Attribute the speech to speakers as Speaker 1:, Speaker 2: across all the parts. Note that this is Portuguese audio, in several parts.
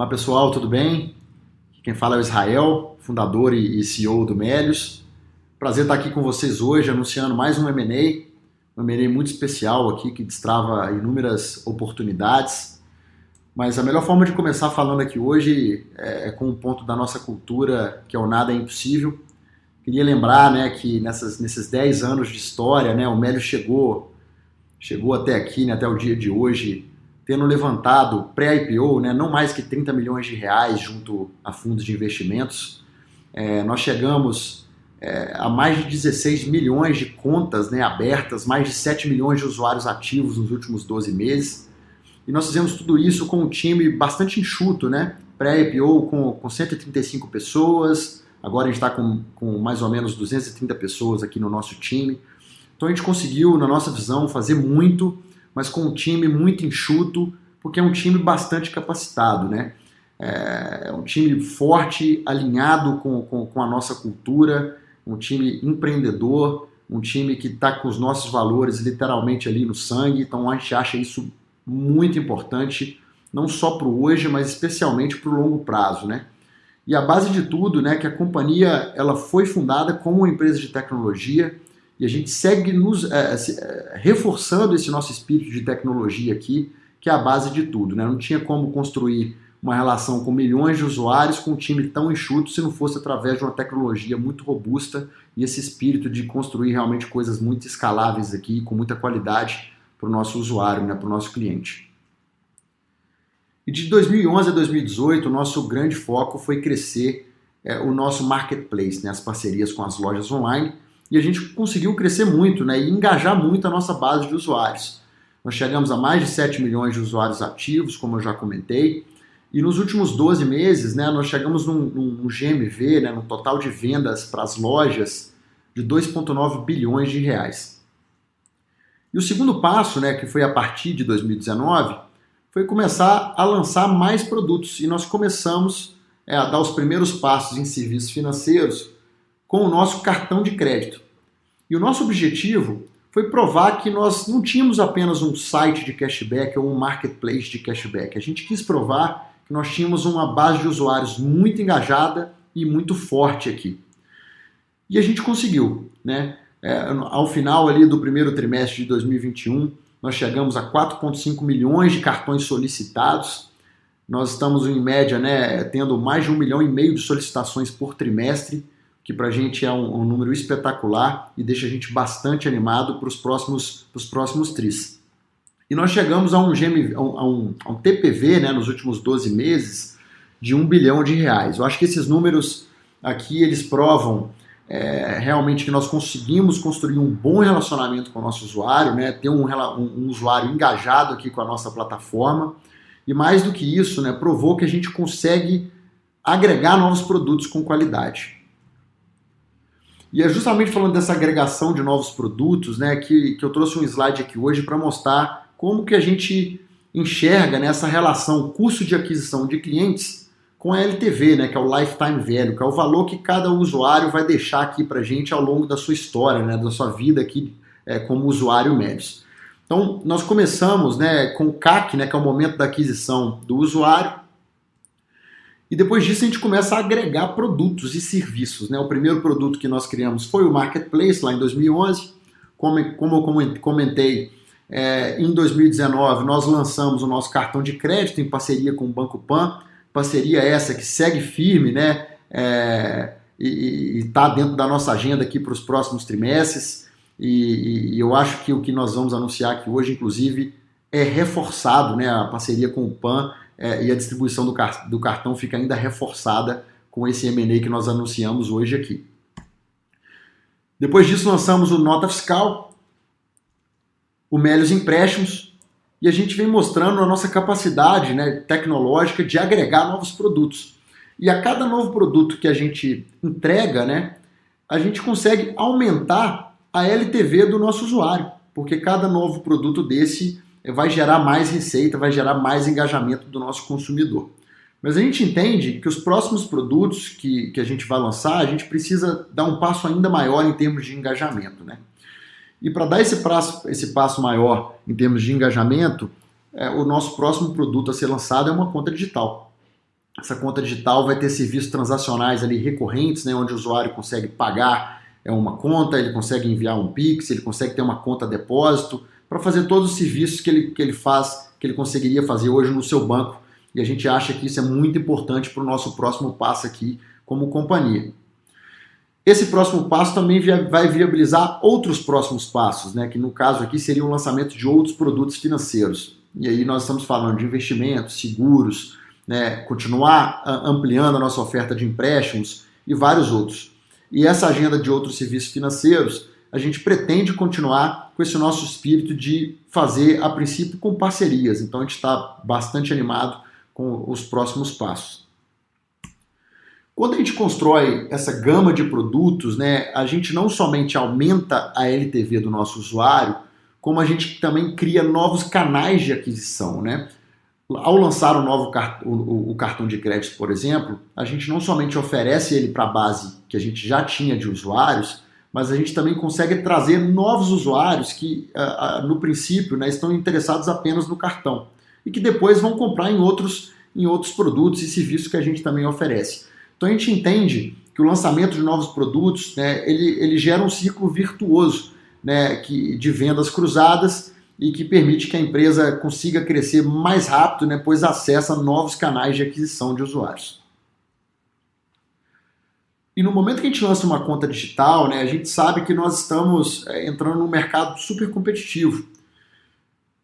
Speaker 1: Olá pessoal, tudo bem? Quem fala é o Israel, fundador e CEO do Melios. Prazer estar aqui com vocês hoje anunciando mais um M&A, um M&A muito especial aqui que destrava inúmeras oportunidades. Mas a melhor forma de começar falando aqui hoje é com um ponto da nossa cultura que é o nada é impossível. Queria lembrar né, que nessas, nesses 10 anos de história, né, o Melios chegou, chegou até aqui, né, até o dia de hoje, tendo levantado pré-IPO, né, não mais que 30 milhões de reais junto a fundos de investimentos. É, nós chegamos é, a mais de 16 milhões de contas né, abertas, mais de 7 milhões de usuários ativos nos últimos 12 meses. E nós fizemos tudo isso com um time bastante enxuto, né? Pré-IPO com, com 135 pessoas, agora a gente está com, com mais ou menos 230 pessoas aqui no nosso time. Então a gente conseguiu, na nossa visão, fazer muito mas com um time muito enxuto, porque é um time bastante capacitado, né? É um time forte, alinhado com, com, com a nossa cultura, um time empreendedor, um time que está com os nossos valores literalmente ali no sangue. Então a gente acha isso muito importante, não só para o hoje, mas especialmente para o longo prazo, né? E a base de tudo, né, que a companhia ela foi fundada como uma empresa de tecnologia, e a gente segue nos é, reforçando esse nosso espírito de tecnologia aqui, que é a base de tudo. Né? Não tinha como construir uma relação com milhões de usuários com um time tão enxuto se não fosse através de uma tecnologia muito robusta e esse espírito de construir realmente coisas muito escaláveis aqui, com muita qualidade para o nosso usuário, né, para o nosso cliente. E de 2011 a 2018, o nosso grande foco foi crescer é, o nosso marketplace, né, as parcerias com as lojas online, e a gente conseguiu crescer muito né, e engajar muito a nossa base de usuários. Nós chegamos a mais de 7 milhões de usuários ativos, como eu já comentei, e nos últimos 12 meses né, nós chegamos num, num GMV, né, num total de vendas para as lojas, de 2,9 bilhões de reais. E o segundo passo, né, que foi a partir de 2019, foi começar a lançar mais produtos. E nós começamos é, a dar os primeiros passos em serviços financeiros com o nosso cartão de crédito. E o nosso objetivo foi provar que nós não tínhamos apenas um site de cashback ou um marketplace de cashback. A gente quis provar que nós tínhamos uma base de usuários muito engajada e muito forte aqui. E a gente conseguiu, né? É, ao final ali do primeiro trimestre de 2021, nós chegamos a 4,5 milhões de cartões solicitados. Nós estamos em média, né, tendo mais de um milhão e meio de solicitações por trimestre que para a gente é um, um, número espetacular e deixa a gente bastante animado para os próximos, pros próximos tris. E nós chegamos a um, GM, a um, a um TPV né, nos últimos 12 meses de 1 bilhão de reais. Eu acho que esses números aqui eles provam é, realmente que nós conseguimos construir um bom relacionamento com o nosso usuário, né, ter um, um, um usuário engajado aqui com a nossa plataforma. E mais do que isso, né, provou que a gente consegue agregar novos produtos com qualidade. E é justamente falando dessa agregação de novos produtos, né, que, que eu trouxe um slide aqui hoje para mostrar como que a gente enxerga nessa né, relação custo de aquisição de clientes com a LTV, né, que é o Lifetime Value, que é o valor que cada usuário vai deixar aqui para a gente ao longo da sua história, né, da sua vida aqui é, como usuário médio. Então, nós começamos né, com o CAC, né, que é o momento da aquisição do usuário, e depois disso a gente começa a agregar produtos e serviços. Né? O primeiro produto que nós criamos foi o Marketplace, lá em 2011. Como, como eu comentei, é, em 2019 nós lançamos o nosso cartão de crédito em parceria com o Banco Pan. Parceria essa que segue firme né? É, e está dentro da nossa agenda aqui para os próximos trimestres. E, e, eu acho que o que nós vamos anunciar aqui hoje, inclusive, é reforçado né? a parceria com o PAN é, e a distribuição do, car do cartão fica ainda reforçada com esse M&A que nós anunciamos hoje aqui. Depois disso lançamos o Nota Fiscal, o Melios Empréstimos, e a gente vem mostrando a nossa capacidade né, tecnológica de agregar novos produtos. E a cada novo produto que a gente entrega, né, a gente consegue aumentar a LTV do nosso usuário, porque cada novo produto desse vai gerar mais receita, vai gerar mais engajamento do nosso consumidor. Mas a gente entende que os próximos produtos que, que a gente vai lançar, a gente precisa dar um passo ainda maior em termos de engajamento. Né? E para dar esse passo, esse passo maior em termos de engajamento, é, o nosso próximo produto a ser lançado é uma conta digital. Essa conta digital vai ter serviços transacionais ali recorrentes, né, onde o usuário consegue pagar é uma conta, ele consegue enviar um Pix, ele consegue ter uma conta depósito, para fazer todos os serviços que ele, que ele faz, que ele conseguiria fazer hoje no seu banco. E a gente acha que isso é muito importante para o nosso próximo passo aqui como companhia. Esse próximo passo também vai viabilizar outros próximos passos, né, que no caso aqui seria o lançamento de outros produtos financeiros. E aí nós estamos falando de investimentos, seguros, né, continuar ampliando a nossa oferta de empréstimos e vários outros. E essa agenda de outros serviços financeiros, a gente pretende continuar com esse nosso espírito de fazer, a princípio, com parcerias. Então a gente está bastante animado com os próximos passos. Quando a gente constrói essa gama de produtos, né, a gente não somente aumenta a LTV do nosso usuário, como a gente também cria novos canais de aquisição. Né? Ao lançar o novo o, o cartão de crédito, por exemplo, a gente não somente oferece ele para a base que a gente já tinha de usuários, mas a gente também consegue trazer novos usuários que, no princípio, né, estão interessados apenas no cartão e que depois vão comprar em outros, em outros produtos e serviços que a gente também oferece. Então a gente entende que o lançamento de novos produtos né, ele, ele gera um ciclo virtuoso né, que, de vendas cruzadas e que permite que a empresa consiga crescer mais rápido, né, pois acessa novos canais de aquisição de usuários. E no momento que a gente lança uma conta digital, né, a gente sabe que nós estamos é, entrando num mercado super competitivo.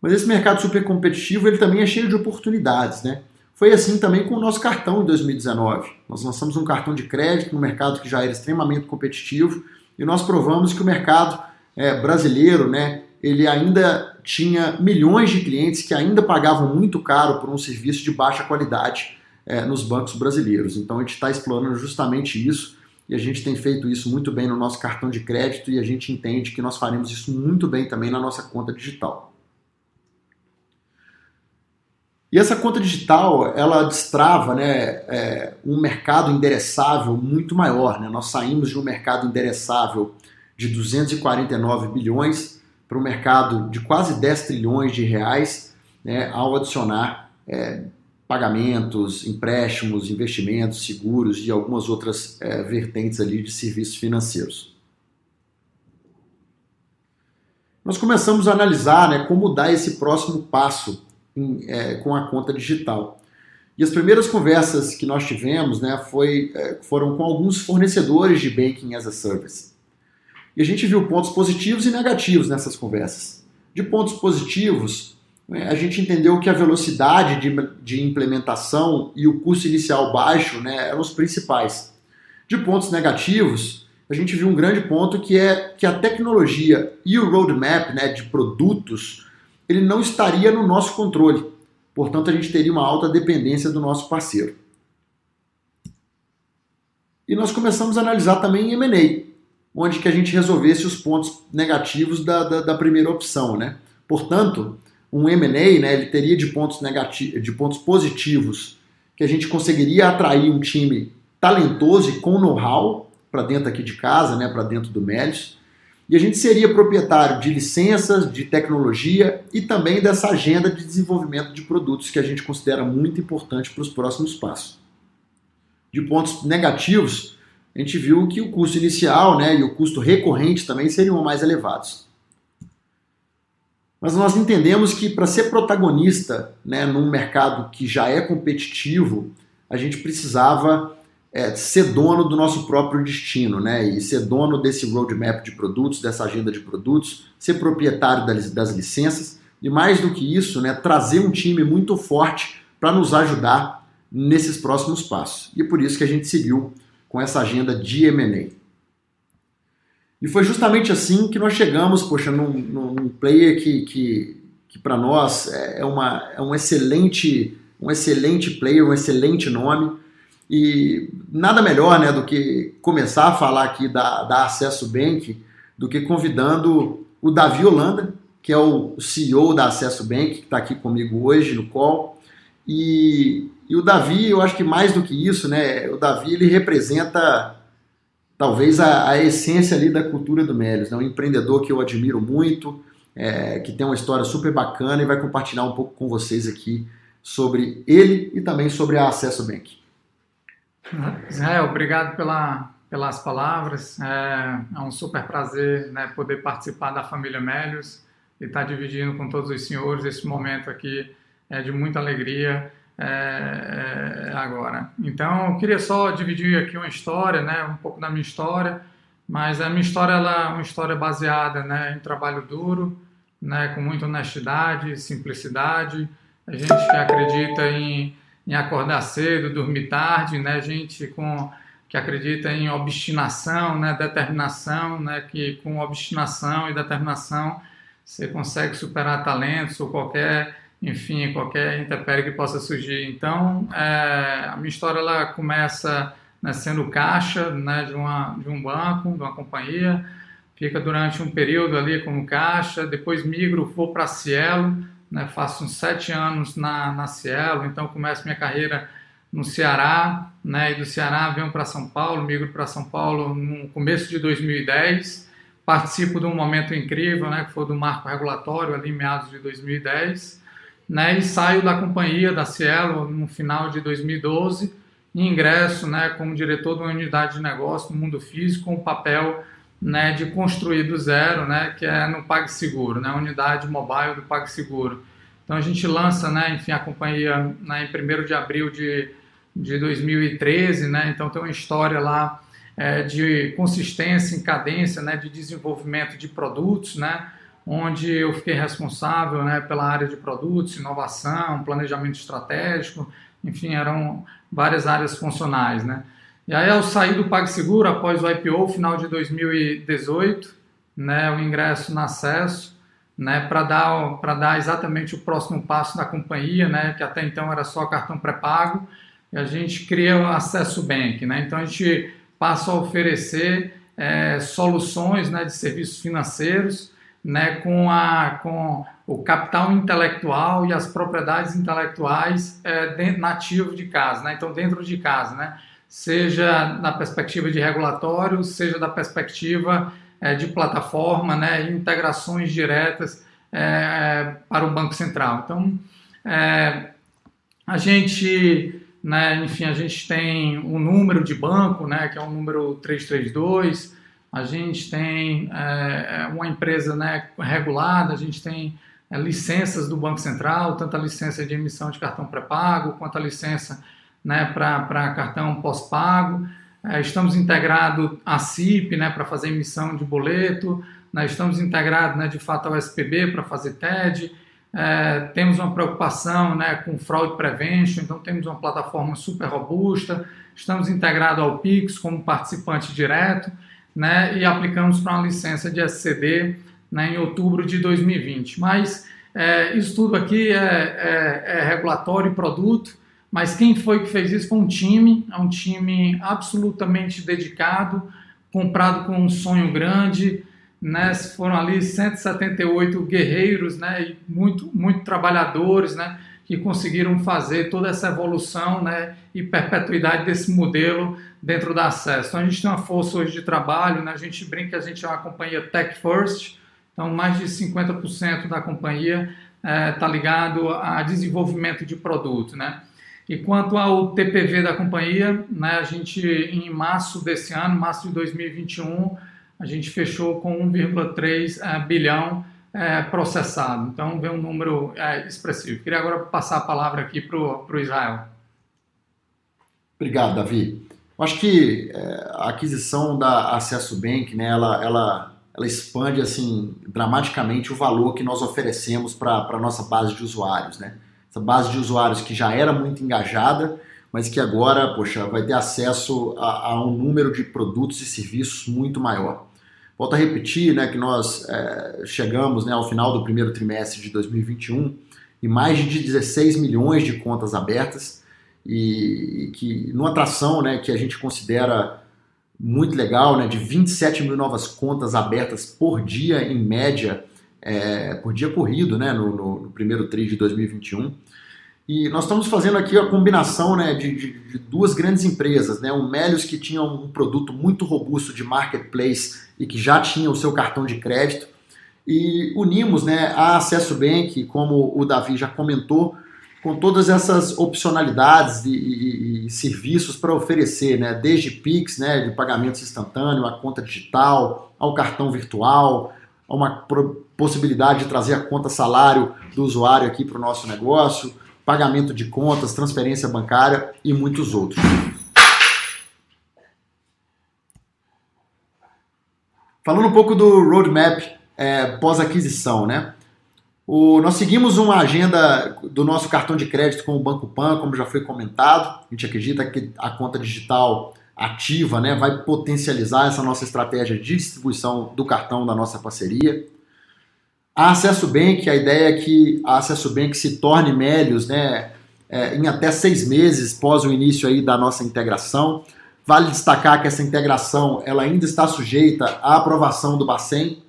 Speaker 1: Mas esse mercado super competitivo ele também é cheio de oportunidades. Né? Foi assim também com o nosso cartão em 2019. Nós lançamos um cartão de crédito no mercado que já era extremamente competitivo e nós provamos que o mercado é, brasileiro né, ele ainda tinha milhões de clientes que ainda pagavam muito caro por um serviço de baixa qualidade é, nos bancos brasileiros. Então a gente está explorando justamente isso e a gente tem feito isso muito bem no nosso cartão de crédito e a gente entende que nós faremos isso muito bem também na nossa conta digital. E essa conta digital, ela destrava né, é, um mercado endereçável muito maior. Né? Nós saímos de um mercado endereçável de 249 bilhões para um mercado de quase 10 trilhões de reais né, ao adicionar é, pagamentos, empréstimos, investimentos, seguros e algumas outras é, vertentes ali de serviços financeiros. Nós começamos a analisar né, como dar esse próximo passo em, é, com a conta digital. E as primeiras conversas que nós tivemos né, foi, é, foram com alguns fornecedores de Banking as a Service. E a gente viu pontos positivos e negativos nessas conversas. De pontos positivos, a gente entendeu que a velocidade de, de implementação e o custo inicial baixo né, eram os principais. De pontos negativos, a gente viu um grande ponto que é que a tecnologia e o roadmap né, de produtos ele não estaria no nosso controle. Portanto, a gente teria uma alta dependência do nosso parceiro. E nós começamos a analisar também M&A, onde que a gente resolvesse os pontos negativos da, da, da primeira opção. Né? Portanto, um M&A, né, ele teria de pontos negativos, de pontos positivos, que a gente conseguiria atrair um time talentoso e com know-how para dentro aqui de casa, né, para dentro do Melios, e a gente seria proprietário de licenças, de tecnologia e também dessa agenda de desenvolvimento de produtos que a gente considera muito importante para os próximos passos. De pontos negativos, a gente viu que o custo inicial né, e o custo recorrente também seriam mais elevados. Mas nós entendemos que para ser protagonista né, num mercado que já é competitivo, a gente precisava é, ser dono do nosso próprio destino, né? E ser dono desse roadmap de produtos, dessa agenda de produtos, ser proprietário das, das licenças e mais do que isso, né, trazer um time muito forte para nos ajudar nesses próximos passos. E por isso que a gente seguiu com essa agenda de M&A. E foi justamente assim que nós chegamos, poxa, num, num player que, que, que para nós é, é, uma, é um excelente um excelente player, um excelente nome. E nada melhor né, do que começar a falar aqui da, da Acesso Bank do que convidando o Davi Holanda, que é o CEO da Acesso Bank, que está aqui comigo hoje no call. E, e o Davi, eu acho que mais do que isso, né, o Davi ele representa talvez a, a, essência ali da cultura do Melios. Né? Um empreendedor que eu admiro muito, é, que tem uma história super bacana e vai compartilhar um pouco com vocês aqui sobre ele e também sobre a Acesso Bank.
Speaker 2: Israel, obrigado pela, pelas palavras. É, é, um super prazer né, poder participar da família Mélios e estar dividindo com todos os senhores esse momento aqui é de muita alegria é, é, agora. Então, eu queria só dividir aqui uma história, né, um pouco da minha história, mas a minha história ela é uma história baseada né, em trabalho duro, né, com muita honestidade, simplicidade. A gente acredita em, em acordar cedo, dormir tarde, né, gente com que acredita em obstinação, né, determinação, né, que com obstinação e determinação você consegue superar talentos ou qualquer, enfim, qualquer intempérie que possa surgir. Então, é, a minha história ela começa né, sendo caixa né, de, uma, de um banco, de uma companhia, fica durante um período ali como caixa, depois migro, vou para Cielo, né, faço uns sete anos na, na Cielo, então começo minha carreira no Ceará, né, e do Ceará venho para São Paulo, migro para São Paulo no começo de 2010, participo de um momento incrível, né, que foi do marco regulatório ali em meados de 2010, né, e saio da companhia da Cielo no final de 2012 e ingresso, né, como diretor de uma unidade de negócio no mundo físico com o papel né, de construir do zero, né, que é no PagSeguro, né, unidade mobile do PagSeguro. Então a gente lança, né, enfim, a companhia né, em 1 de abril de, de 2013, né, então tem uma história lá é, de consistência em cadência, né, de desenvolvimento de produtos, né, onde eu fiquei responsável né, pela área de produtos, inovação, planejamento estratégico, enfim, eram várias áreas funcionais, né. E aí, ao sair do PagSeguro, após o IPO, final de 2018, né, o ingresso no acesso, né, para dar, dar exatamente o próximo passo da companhia, né, que até então era só cartão pré-pago, e a gente cria o Acesso Bank. Né, então, a gente passa a oferecer é, soluções né, de serviços financeiros né, com, a, com o capital intelectual e as propriedades intelectuais é, nativo de casa, né, então dentro de casa, né, seja na perspectiva de regulatório, seja da perspectiva é, de plataforma, né, integrações diretas é, para o Banco Central. Então, é, a gente, né, enfim, a gente tem um número de banco, né, que é o número 332, a gente tem é, é, uma empresa né, regulada, a gente tem licenças do Banco Central, tanto a licença de emissão de cartão pré-pago, quanto a licença né, para cartão pós-pago. É, estamos integrados à CIP né, para fazer emissão de boleto, né, estamos integrados né, de fato ao SPB para fazer TED, é, temos uma preocupação né, com fraude prevention, então temos uma plataforma super robusta, estamos integrados ao PIX como participante direto né, e aplicamos para uma licença de SCD né, em outubro de 2020. Mas é, isso tudo aqui é, é, é regulatório e produto, mas quem foi que fez isso foi um time, é um time absolutamente dedicado, comprado com um sonho grande, né? Foram ali 178 guerreiros, né? Muito, muito trabalhadores, né? Que conseguiram fazer toda essa evolução, né? E perpetuidade desse modelo dentro da acesso. Então a gente tem uma força hoje de trabalho, né? A gente brinca a gente é uma companhia tech first, então mais de 50% da companhia está é, ligado a desenvolvimento de produto, né? E quanto ao TPV da companhia, né, a gente em março desse ano, março de 2021, a gente fechou com 1,3 é, bilhão é, processado. Então, vem um número é, expressivo. Queria agora passar a palavra aqui para o Israel.
Speaker 1: Obrigado, Davi. Eu acho que é, a aquisição da Acesso Bank, né, ela, ela, ela expande assim dramaticamente o valor que nós oferecemos para a nossa base de usuários, né? essa base de usuários que já era muito engajada, mas que agora, poxa, vai ter acesso a, a um número de produtos e serviços muito maior. Volto a repetir né, que nós é, chegamos né, ao final do primeiro trimestre de 2021 e mais de 16 milhões de contas abertas e, e que numa atração né, que a gente considera muito legal, né, de 27 mil novas contas abertas por dia em média, é, por dia corrido né, no, no, primeiro TRI de 2021. E nós estamos fazendo aqui a combinação né, de, de, de, duas grandes empresas, né? O Melios que tinha um produto muito robusto de marketplace e que já tinha o seu cartão de crédito, e unimos né, a Acesso Bank, como o Davi já comentou, com todas essas opcionalidades e, e, e serviços para oferecer, né? desde Pix, né, de pagamento instantâneo, a conta digital, ao cartão virtual, a uma possibilidade de trazer a conta salário do usuário aqui para o nosso negócio, pagamento de contas, transferência bancária e muitos outros. Falando um pouco do roadmap é, pós-aquisição, né? O, nós seguimos uma agenda do nosso cartão de crédito com o Banco Pan, como já foi comentado. A gente acredita que a conta digital ativa né, vai potencializar essa nossa estratégia de distribuição do cartão da nossa parceria. A Acesso Bank, a ideia é que a Acesso Bank se torne Melios né, é, em até seis meses pós o início aí da nossa integração. Vale destacar que essa integração ela ainda está sujeita à aprovação do Bacen,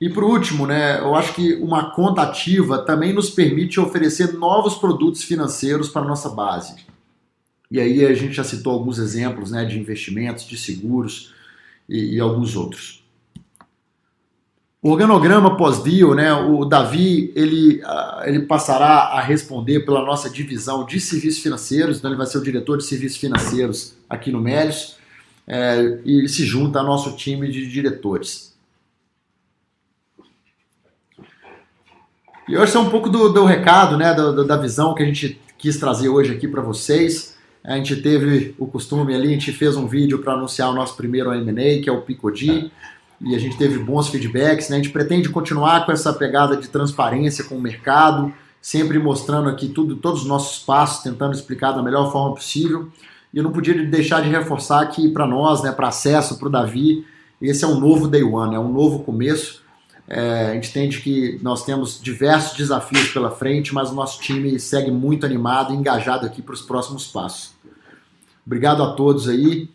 Speaker 1: e por último, né, eu acho que uma conta ativa também nos permite oferecer novos produtos financeiros para a nossa base. E aí a gente já citou alguns exemplos né, de investimentos, de seguros e, e alguns outros. O organograma pós-deal, né, o Davi ele, ah, ele passará a responder pela nossa divisão de serviços financeiros, então ele vai ser o diretor de serviços financeiros aqui no Melios, é, e ele se junta ao nosso time de diretores. E hoje é um pouco do, do recado, né, do, da visão que a gente quis trazer hoje aqui para vocês. A gente teve o costume ali, a gente fez um vídeo para anunciar o nosso primeiro M&A, que é o Picodi, e a gente teve bons feedbacks. Né? A gente pretende continuar com essa pegada de transparência com o mercado, sempre mostrando aqui tudo, todos os nossos passos, tentando explicar da melhor forma possível. E eu não podia deixar de reforçar que para nós, né, para acesso, para o Davi, esse é um novo day one, é um novo começo. É, a gente entende que nós temos diversos desafios pela frente, mas o nosso time segue muito animado e engajado aqui para os próximos passos. Obrigado a todos aí